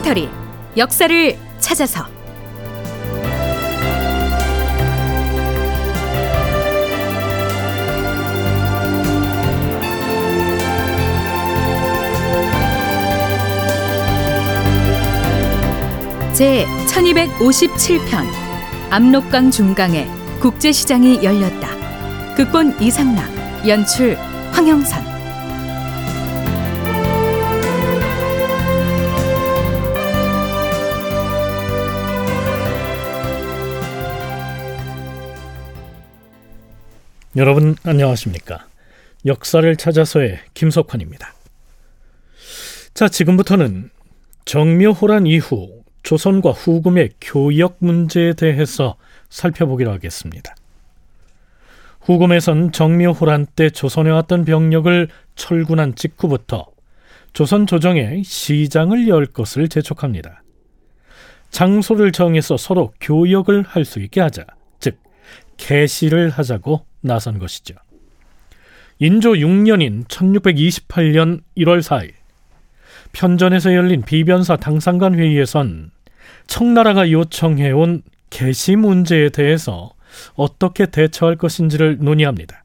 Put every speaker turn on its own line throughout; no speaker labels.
다큐멘터리 역사를 찾아서 제 1257편 압록강 중강에 국제시장이 열렸다. 극본 이상락, 연출 황영선.
여러분 안녕하십니까? 역사를 찾아서의 김석환입니다. 자, 지금부터는 정묘호란 이후 조선과 후금의 교역 문제에 대해서 살펴보기로 하겠습니다. 후금에선 정묘호란 때 조선에 왔던 병력을 철군한 직후부터 조선 조정에 시장을 열 것을 재촉합니다. 장소를 정해서 서로 교역을 할 수 있게 하자, 즉 개시를 하자고 나선 것이죠. 인조 6년인 1628년 1월 4일 편전에서 열린 비변사 당상관 회의에선 청나라가 요청해온 개시 문제에 대해서 어떻게 대처할 것인지를 논의합니다.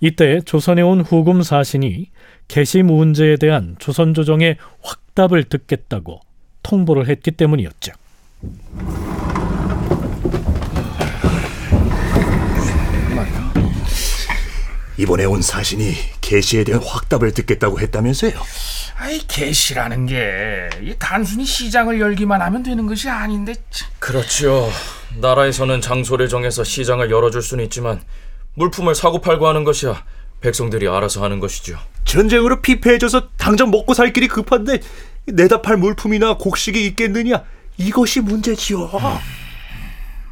이때 조선에 온 후금 사신이 개시 문제에 대한 조선 조정의 확답을 듣겠다고 통보를 했기 때문이었죠.
이번에 온 사신이 계시에 대한 확답을 듣겠다고 했다면서요?
아이 개시라는 게 단순히 시장을 열기만 하면 되는 것이 아닌데
그렇죠. 나라에서는 장소를 정해서 시장을 열어줄 수는 있지만 물품을 사고 팔고 하는 것이야 백성들이 알아서 하는 것이죠.
전쟁으로 피폐해져서 당장 먹고 살 길이 급한데 내다 팔 물품이나 곡식이 있겠느냐? 이것이 문제지요.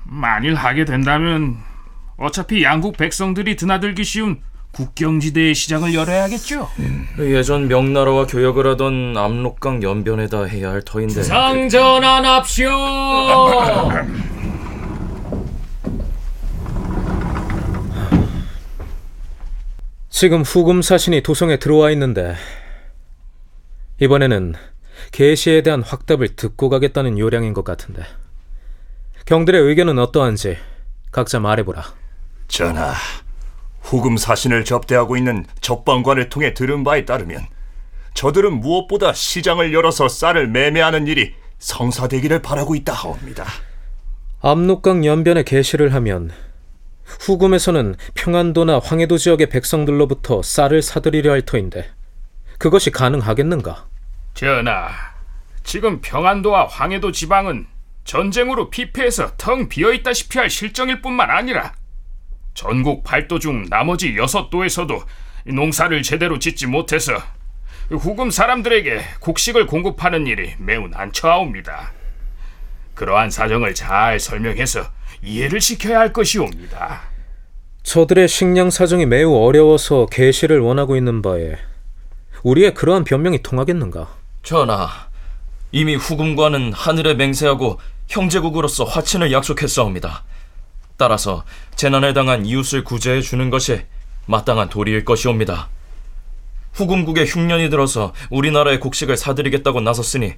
만일 하게 된다면 어차피 양국 백성들이 드나들기 쉬운 국경지대의 시장을 열어야겠죠.
예전 명나라와 교역을 하던 압록강 연변에다 해야 할 터인데
상전환합시오.
지금 후금 사신이 도성에 들어와 있는데 이번에는 계시에 대한 확답을 듣고 가겠다는 요량인 것 같은데 경들의 의견은 어떠한지 각자 말해보라.
전하, 후금 사신을 접대하고 있는 접방관을 통해 들은 바에 따르면 저들은 무엇보다 시장을 열어서 쌀을 매매하는 일이 성사되기를 바라고 있다 하옵니다.
압록강 연변에 계시를 하면 후금에서는 평안도나 황해도 지역의 백성들로부터 쌀을 사들이려 할 터인데 그것이 가능하겠는가?
전하, 지금 평안도와 황해도 지방은 전쟁으로 피폐해서 텅 비어 있다시피 할 실정일 뿐만 아니라 전국 8도 중 나머지 6도에서도 농사를 제대로 짓지 못해서 후금 사람들에게 곡식을 공급하는 일이 매우 난처하옵니다. 그러한 사정을 잘 설명해서 이해를 시켜야 할 것이옵니다.
저들의 식량 사정이 매우 어려워서 계시를 원하고 있는 바에 우리의 그러한 변명이 통하겠는가?
전하, 이미 후금과는 하늘에 맹세하고 형제국으로서 화친을 약속했사옵니다. 따라서 재난을 당한 이웃을 구제해 주는 것이 마땅한 도리일 것이옵니다. 후금국의 흉년이 들어서 우리나라의 곡식을 사들이겠다고 나섰으니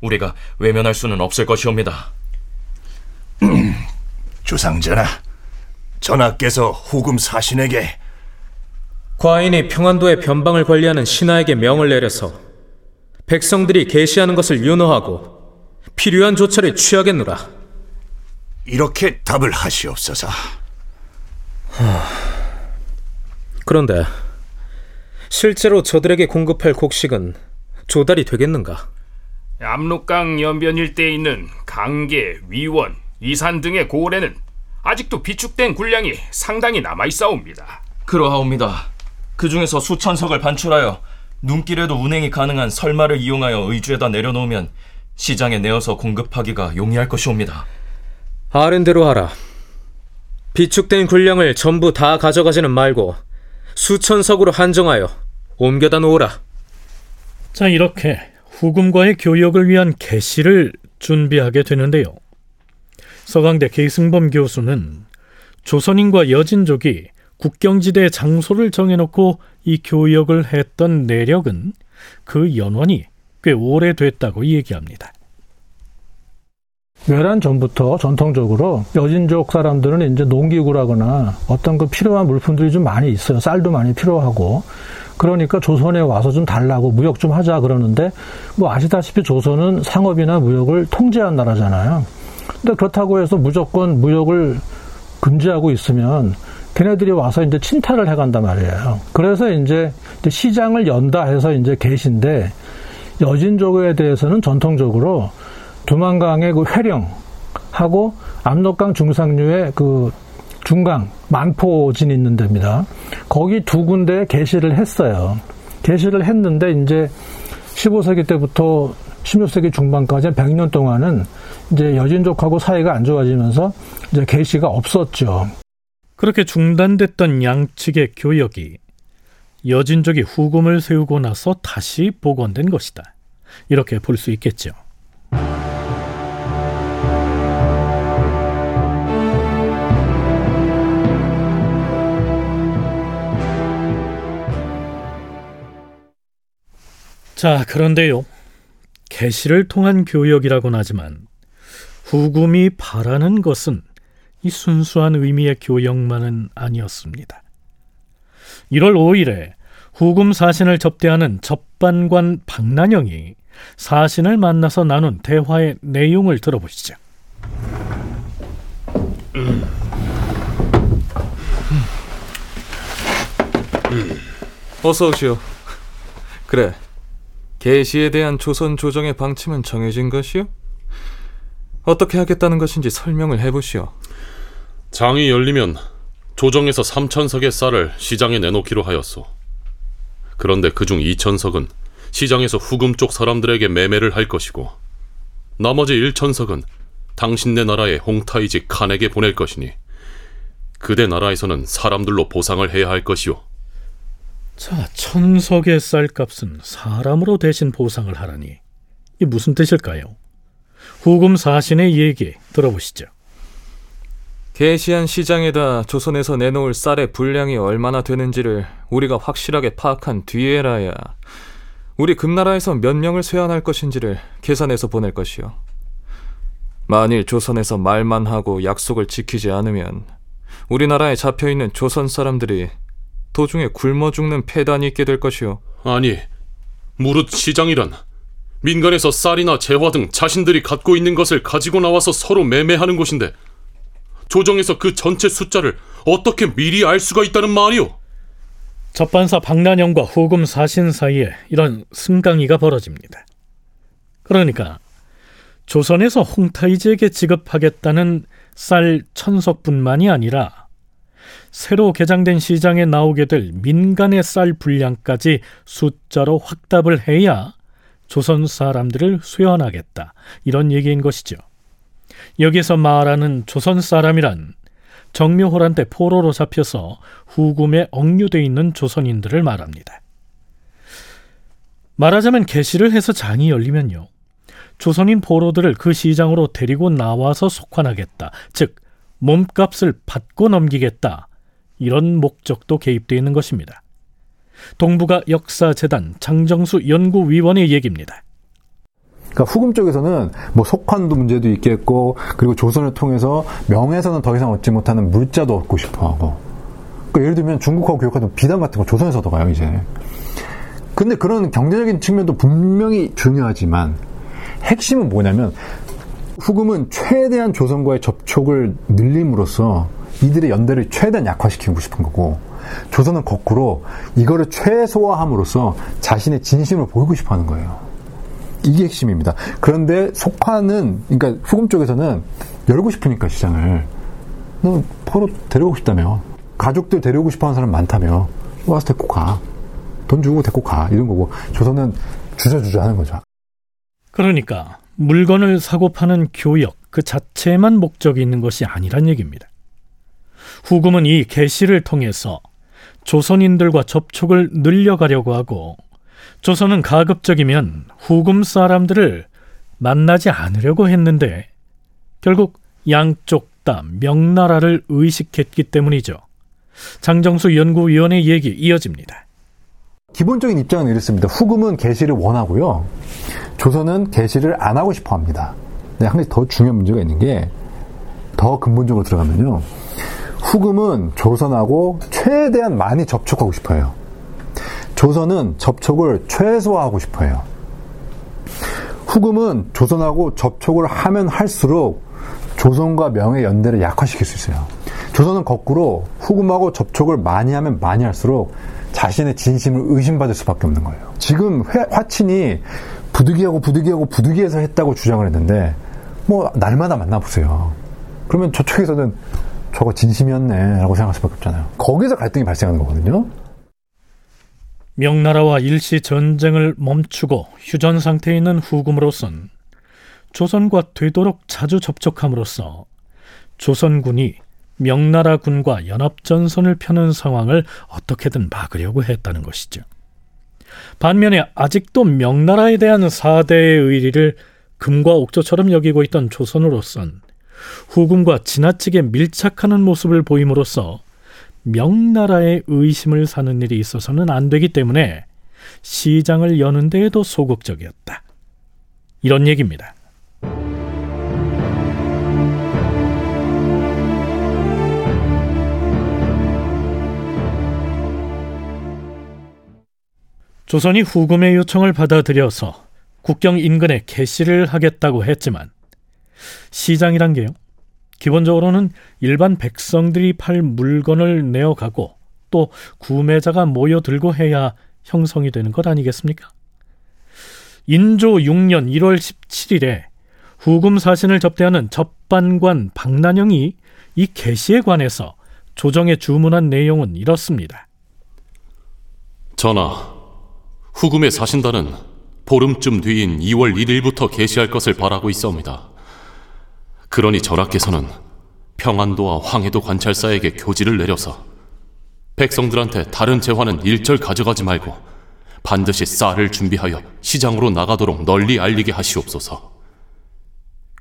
우리가 외면할 수는 없을 것이옵니다.
주상전하, 전하께서 후금 사신에게
과인이 평안도의 변방을 관리하는 신하에게 명을 내려서 백성들이 계시하는 것을 윤호하고 필요한 조처를 취하겠노라.
이렇게 답을 하시옵소서.
그런데 실제로 저들에게 공급할 곡식은 조달이 되겠는가?
압록강 연변 일대에 있는 강계, 위원, 이산 등의 고을에는 아직도 비축된 군량이 상당히 남아 있사옵니다.
그러하옵니다. 그 중에서 수천 석을 반출하여 눈길에도 운행이 가능한 설마를 이용하여 의주에다 내려놓으면 시장에 내어서 공급하기가 용이할 것이옵니다.
아른대로 하라. 비축된 군량을 전부 다 가져가지는 말고 수천 석으로 한정하여 옮겨다 놓으라.
자, 이렇게 후금과의 교역을 위한 개시를 준비하게 되는데요. 서강대 계승범 교수는 조선인과 여진족이 국경지대의 장소를 정해놓고 이 교역을 했던 내력은 그 연원이 꽤 오래됐다고 얘기합니다.
외란 전부터 전통적으로 여진족 사람들은 이제 농기구라거나 어떤 그 필요한 물품들이 좀 많이 있어요. 쌀도 많이 필요하고. 그러니까 조선에 와서 좀 달라고 무역 좀 하자 그러는데 뭐 아시다시피 조선은 상업이나 무역을 통제한 나라잖아요. 근데 그렇다고 해서 무조건 무역을 금지하고 있으면 걔네들이 와서 이제 침탈을 해간단 말이에요. 그래서 이제 시장을 연다 해서 이제 계신데 여진족에 대해서는 전통적으로 두만강의 그 회령하고 압록강 중상류의 그 중강 만포진 있는 데입니다. 거기 두 군데에 개시를 했어요. 개시를 했는데 이제 15세기 때부터 16세기 중반까지 100년 동안은 이제 여진족하고 사이가 안 좋아지면서 이제 개시가 없었죠.
그렇게 중단됐던 양측의 교역이 여진족이 후금을 세우고 나서 다시 복원된 것이다. 이렇게 볼 수 있겠죠. 자, 그런데요. 개시를 통한 교역이라고는 하지만 후금이 바라는 것은 이 순수한 의미의 교역만은 아니었습니다. 1월 5일에 후금 사신을 접대하는 접반관 박난영이 사신을 만나서 나눈 대화의 내용을 들어보시죠.
어서 오시오. 그래. 개시에 대한 조선 조정의 방침은 정해진 것이오? 어떻게 하겠다는 것인지 설명을 해보시오.
장이 열리면 조정에서 3천석의 쌀을 시장에 내놓기로 하였소. 그런데 그중 2천석은 시장에서 후금 쪽 사람들에게 매매를 할 것이고 나머지 1천석은 당신네 나라의 홍타이지 칸에게 보낼 것이니 그대 나라에서는 사람들로 보상을 해야 할 것이오.
자, 천석의 쌀값은 사람으로 대신 보상을 하라니 이 무슨 뜻일까요? 후금 사신의 얘기 들어보시죠.
개시한 시장에다 조선에서 내놓을 쌀의 분량이 얼마나 되는지를 우리가 확실하게 파악한 뒤에라야 우리 금나라에서 몇 명을 쇠환할 것인지를 계산해서 보낼 것이요. 만일 조선에서 말만 하고 약속을 지키지 않으면 우리나라에 잡혀 있는 조선 사람들이 도중에 굶어 죽는 폐단이 있게 될 것이요.
아니, 무릇 시장이란 민간에서 쌀이나 재화 등 자신들이 갖고 있는 것을 가지고 나와서 서로 매매하는 곳인데 조정에서 그 전체 숫자를 어떻게 미리 알 수가 있다는 말이오?
접반사 박난영과 후금 사신 사이에 이런 승강이가 벌어집니다. 그러니까 조선에서 홍타이즈에게 지급하겠다는 쌀 천석뿐만이 아니라 새로 개장된 시장에 나오게 될 민간의 쌀 분량까지 숫자로 확답을 해야 조선 사람들을 수연하겠다. 이런 얘기인 것이죠. 여기서 말하는 조선 사람이란 정묘호란 때 포로로 잡혀서 후금에 억류돼 있는 조선인들을 말합니다. 말하자면 개시를 해서 장이 열리면요. 조선인 포로들을 그 시장으로 데리고 나와서 속환하겠다. 즉 몸값을 받고 넘기겠다. 이런 목적도 개입되어 있는 것입니다. 동북아 역사재단 장정수 연구위원의 얘기입니다.
그러니까 후금 쪽에서는 뭐 속환도 문제도 있겠고 그리고 조선을 통해서 명예에서는 더 이상 얻지 못하는 물자도 얻고 싶어하고 그러니까 예를 들면 중국하고 교역하던 비단 같은 거 조선에서 얻어가요 이제 근데 그런 경제적인 측면도 분명히 중요하지만 핵심은 뭐냐면 후금은 최대한 조선과의 접촉을 늘림으로써 이들의 연대를 최대한 약화시키고 싶은 거고 조선은 거꾸로 이거를 최소화함으로써 자신의 진심을 보이고 싶어 하는 거예요. 이게 핵심입니다. 그런데 속화는, 그러니까 후금 쪽에서는 열고 싶으니까 시장을. 너 포로 데려오고 싶다며. 가족들 데려오고 싶어 하는 사람 많다며. 와서 데리고 가. 돈 주고 데리고 가. 이런 거고. 조선은 주저주저 하는 거죠.
그러니까 물건을 사고 파는 교역 그 자체만 목적이 있는 것이 아니란 얘기입니다. 후금은 이 개시를 통해서 조선인들과 접촉을 늘려가려고 하고 조선은 가급적이면 후금 사람들을 만나지 않으려고 했는데 결국 양쪽 다 명나라를 의식했기 때문이죠. 장정수 연구위원의 얘기 이어집니다.
기본적인 입장은 이렇습니다. 후금은 개시를 원하고요. 조선은 개시를 안 하고 싶어 합니다. 근데 한 가지 더 중요한 문제가 있는 게 더 근본적으로 들어가면요. 후금은 조선하고 최대한 많이 접촉하고 싶어요. 조선은 접촉을 최소화하고 싶어요. 후금은 조선하고 접촉을 하면 할수록 조선과 명의 연대를 약화시킬 수 있어요. 조선은 거꾸로 후금하고 접촉을 많이 하면 많이 할수록 자신의 진심을 의심받을 수밖에 없는 거예요. 지금 회, 화친이 부득이하고 부득이하고 부득이해서 했다고 주장을 했는데 뭐 날마다 만나보세요. 그러면 저쪽에서는 저거 진심이었네 라고 생각할 수밖에 없잖아요. 거기서 갈등이 발생하는 거거든요.
명나라와 일시 전쟁을 멈추고 휴전 상태에 있는 후금으로선 조선과 되도록 자주 접촉함으로써 조선군이 명나라 군과 연합전선을 펴는 상황을 어떻게든 막으려고 했다는 것이죠. 반면에 아직도 명나라에 대한 사대의 의리를 금과 옥조처럼 여기고 있던 조선으로선 후금과 지나치게 밀착하는 모습을 보임으로써 명나라의 의심을 사는 일이 있어서는 안 되기 때문에 시장을 여는 데에도 소극적이었다. 이런 얘기입니다. 조선이 후금의 요청을 받아들여서 국경 인근에 개시를 하겠다고 했지만 시장이란 게요. 기본적으로는 일반 백성들이 팔 물건을 내어가고 또 구매자가 모여들고 해야 형성이 되는 것 아니겠습니까? 인조 6년 1월 17일에 후금 사신을 접대하는 접반관 박난영이 이 개시에 관해서 조정에 주문한 내용은 이렇습니다.
전하, 후금의 사신단은 보름쯤 뒤인 2월 1일부터 개시할 것을 바라고 있사옵니다. 그러니 전하께서는 평안도와 황해도 관찰사에게 교지를 내려서 백성들한테 다른 재화는 일절 가져가지 말고 반드시 쌀을 준비하여 시장으로 나가도록 널리 알리게 하시옵소서.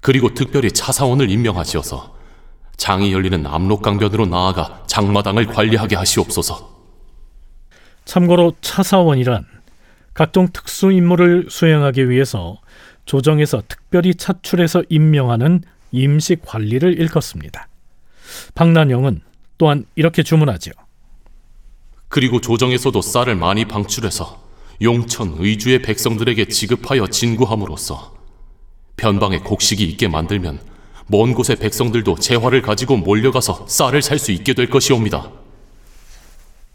그리고 특별히 차사원을 임명하시어서 장이 열리는 압록강변으로 나아가 장마당을 관리하게 하시옵소서.
참고로 차사원이란 각종 특수 임무를 수행하기 위해서 조정에서 특별히 차출해서 임명하는 임시 관리를 일컫습니다. 박난영은 또한 이렇게 주문하지요.
그리고 조정에서도 쌀을 많이 방출해서 용천, 의주의 백성들에게 지급하여 진구함으로써 변방에 곡식이 있게 만들면 먼 곳의 백성들도 재화를 가지고 몰려가서 쌀을 살 수 있게 될 것이옵니다.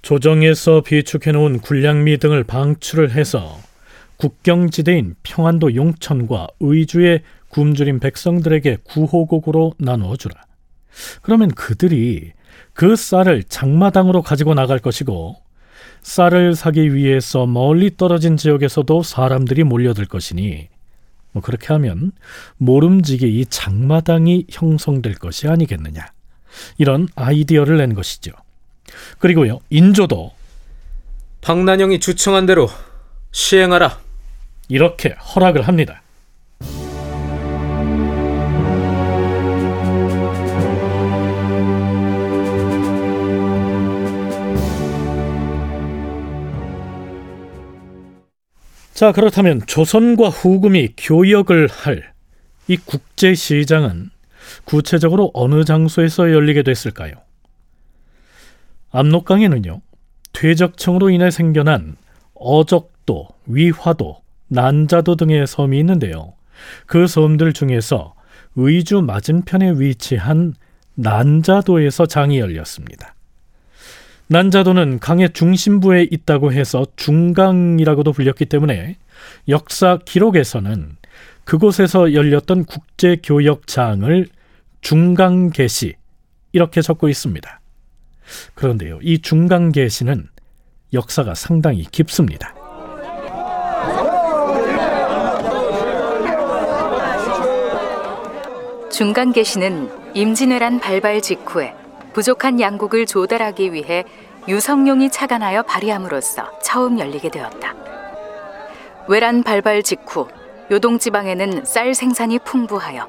조정에서 비축해 놓은 군량미 등을 방출을 해서 국경지대인 평안도 용천과 의주의 굶주린 백성들에게 구호곡으로 나누어 주라. 그러면 그들이 그 쌀을 장마당으로 가지고 나갈 것이고 쌀을 사기 위해서 멀리 떨어진 지역에서도 사람들이 몰려들 것이니 뭐 그렇게 하면 모름지기 이 장마당이 형성될 것이 아니겠느냐. 이런 아이디어를 낸 것이죠. 그리고요, 인조도
박난영이 주청한 대로 시행하라.
이렇게 허락을 합니다. 자, 그렇다면 조선과 후금이 교역을 할 이 국제 시장은 구체적으로 어느 장소에서 열리게 됐을까요? 압록강에는요, 퇴적청으로 인해 생겨난 어적도, 위화도, 난자도 등의 섬이 있는데요. 그 섬들 중에서 의주 맞은편에 위치한 난자도에서 장이 열렸습니다. 난자도는 강의 중심부에 있다고 해서 중강이라고도 불렸기 때문에 역사 기록에서는 그곳에서 열렸던 국제교역장을 중강계시 이렇게 적고 있습니다. 그런데요, 이 중강계시는 역사가 상당히 깊습니다.
중간 계시는 임진왜란 발발 직후에 부족한 양국을 조달하기 위해 유성룡이 차관하여 발의함으로써 처음 열리게 되었다. 외란 발발 직후 요동 지방에는 쌀 생산이 풍부하여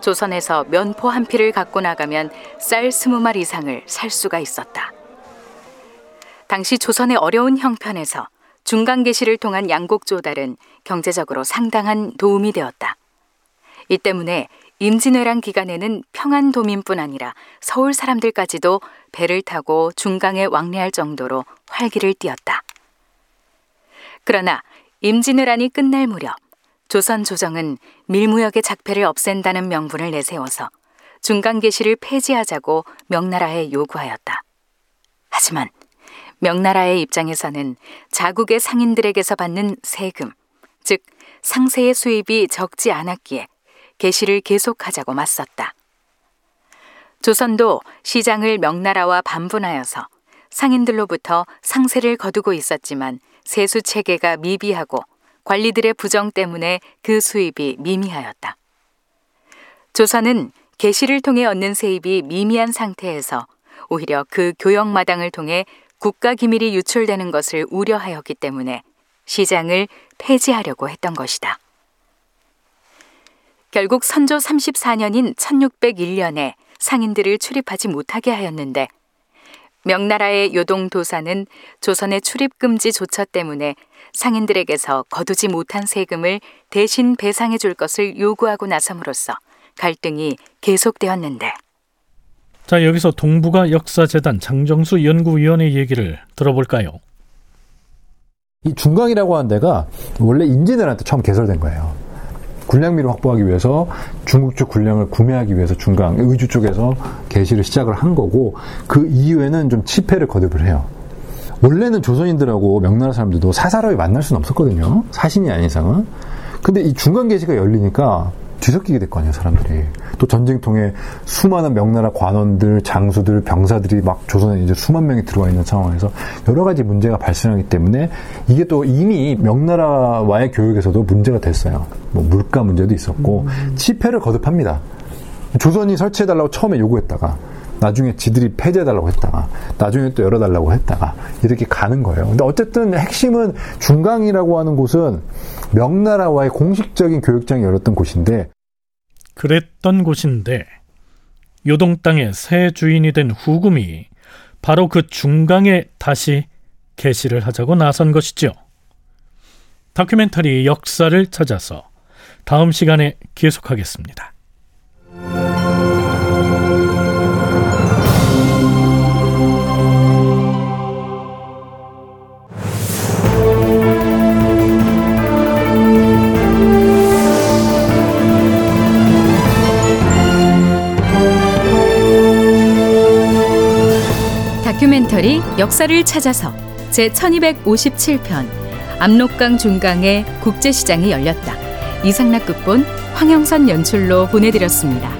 조선에서 면포 한 피를 갖고 나가면 쌀 스무 말 이상을 살 수가 있었다. 당시 조선의 어려운 형편에서 중간 계시를 통한 양곡 조달은 경제적으로 상당한 도움이 되었다. 이 때문에 임진왜란 기간에는 평안도민뿐 아니라 서울 사람들까지도 배를 타고 중강에 왕래할 정도로 활기를 띠었다. 그러나 임진왜란이 끝날 무렵 조선 조정은 밀무역의 작패를 없앤다는 명분을 내세워서 중간계시를 폐지하자고 명나라에 요구하였다. 하지만 명나라의 입장에서는 자국의 상인들에게서 받는 세금, 즉 상세의 수입이 적지 않았기에 계시를 계속하자고 맞섰다. 조선도 시장을 명나라와 반분하여서 상인들로부터 상세를 거두고 있었지만 세수 체계가 미비하고 관리들의 부정 때문에 그 수입이 미미하였다. 조선은 계시를 통해 얻는 세입이 미미한 상태에서 오히려 그 교역마당을 통해 국가 기밀이 유출되는 것을 우려하였기 때문에 시장을 폐지하려고 했던 것이다. 결국 선조 34년인 1601년에 상인들을 출입하지 못하게 하였는데 명나라의 요동 도사는 조선의 출입 금지 조처 때문에 상인들에게서 거두지 못한 세금을 대신 배상해 줄 것을 요구하고 나섬으로써 갈등이 계속되었는데
자, 여기서 동북아 역사재단 장정수 연구위원의 얘기를 들어볼까요?
이 중강이라고 하는 데가 원래 임진왜란때 처음 개설된 거예요. 군량미를 확보하기 위해서 중국 쪽 군량을 구매하기 위해서 중강 의주 쪽에서 개시를 시작을 한 거고 그 이후에는 좀 치패를 거듭을 해요. 원래는 조선인들하고 명나라 사람들도 사사로이 만날 수는 없었거든요. 사신이 아닌 이상은. 근데 이 중간 계시가 열리니까 뒤섞이게 됐거든요, 사람들이. 또 전쟁통에 수많은 명나라 관원들, 장수들, 병사들이 막 조선에 이제 수만 명이 들어와 있는 상황에서 여러 가지 문제가 발생하기 때문에 이게 또 이미 명나라와의 교육에서도 문제가 됐어요. 뭐 물가 문제도 있었고, 치패를 거듭합니다. 조선이 설치해달라고 처음에 요구했다가, 나중에 지들이 폐지해달라고 했다가, 나중에 또 열어달라고 했다가, 이렇게 가는 거예요. 근데 어쨌든 핵심은 중강이라고 하는 곳은 명나라와의 공식적인 교육장이 열었던 곳인데,
그랬던 곳인데 요동 땅의 새 주인이 된 후금이 바로 그 중강에 다시 개시를 하자고 나선 것이죠. 다큐멘터리 역사를 찾아서 다음 시간에 계속하겠습니다.
다큐멘터리 역사를 찾아서 제 1257편 압록강 중강의 국제시장이 열렸다. 이상락 극본 황영선 연출로 보내드렸습니다.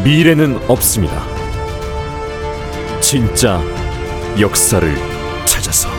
미래는 없습니다. 진짜 역사를 찾아서.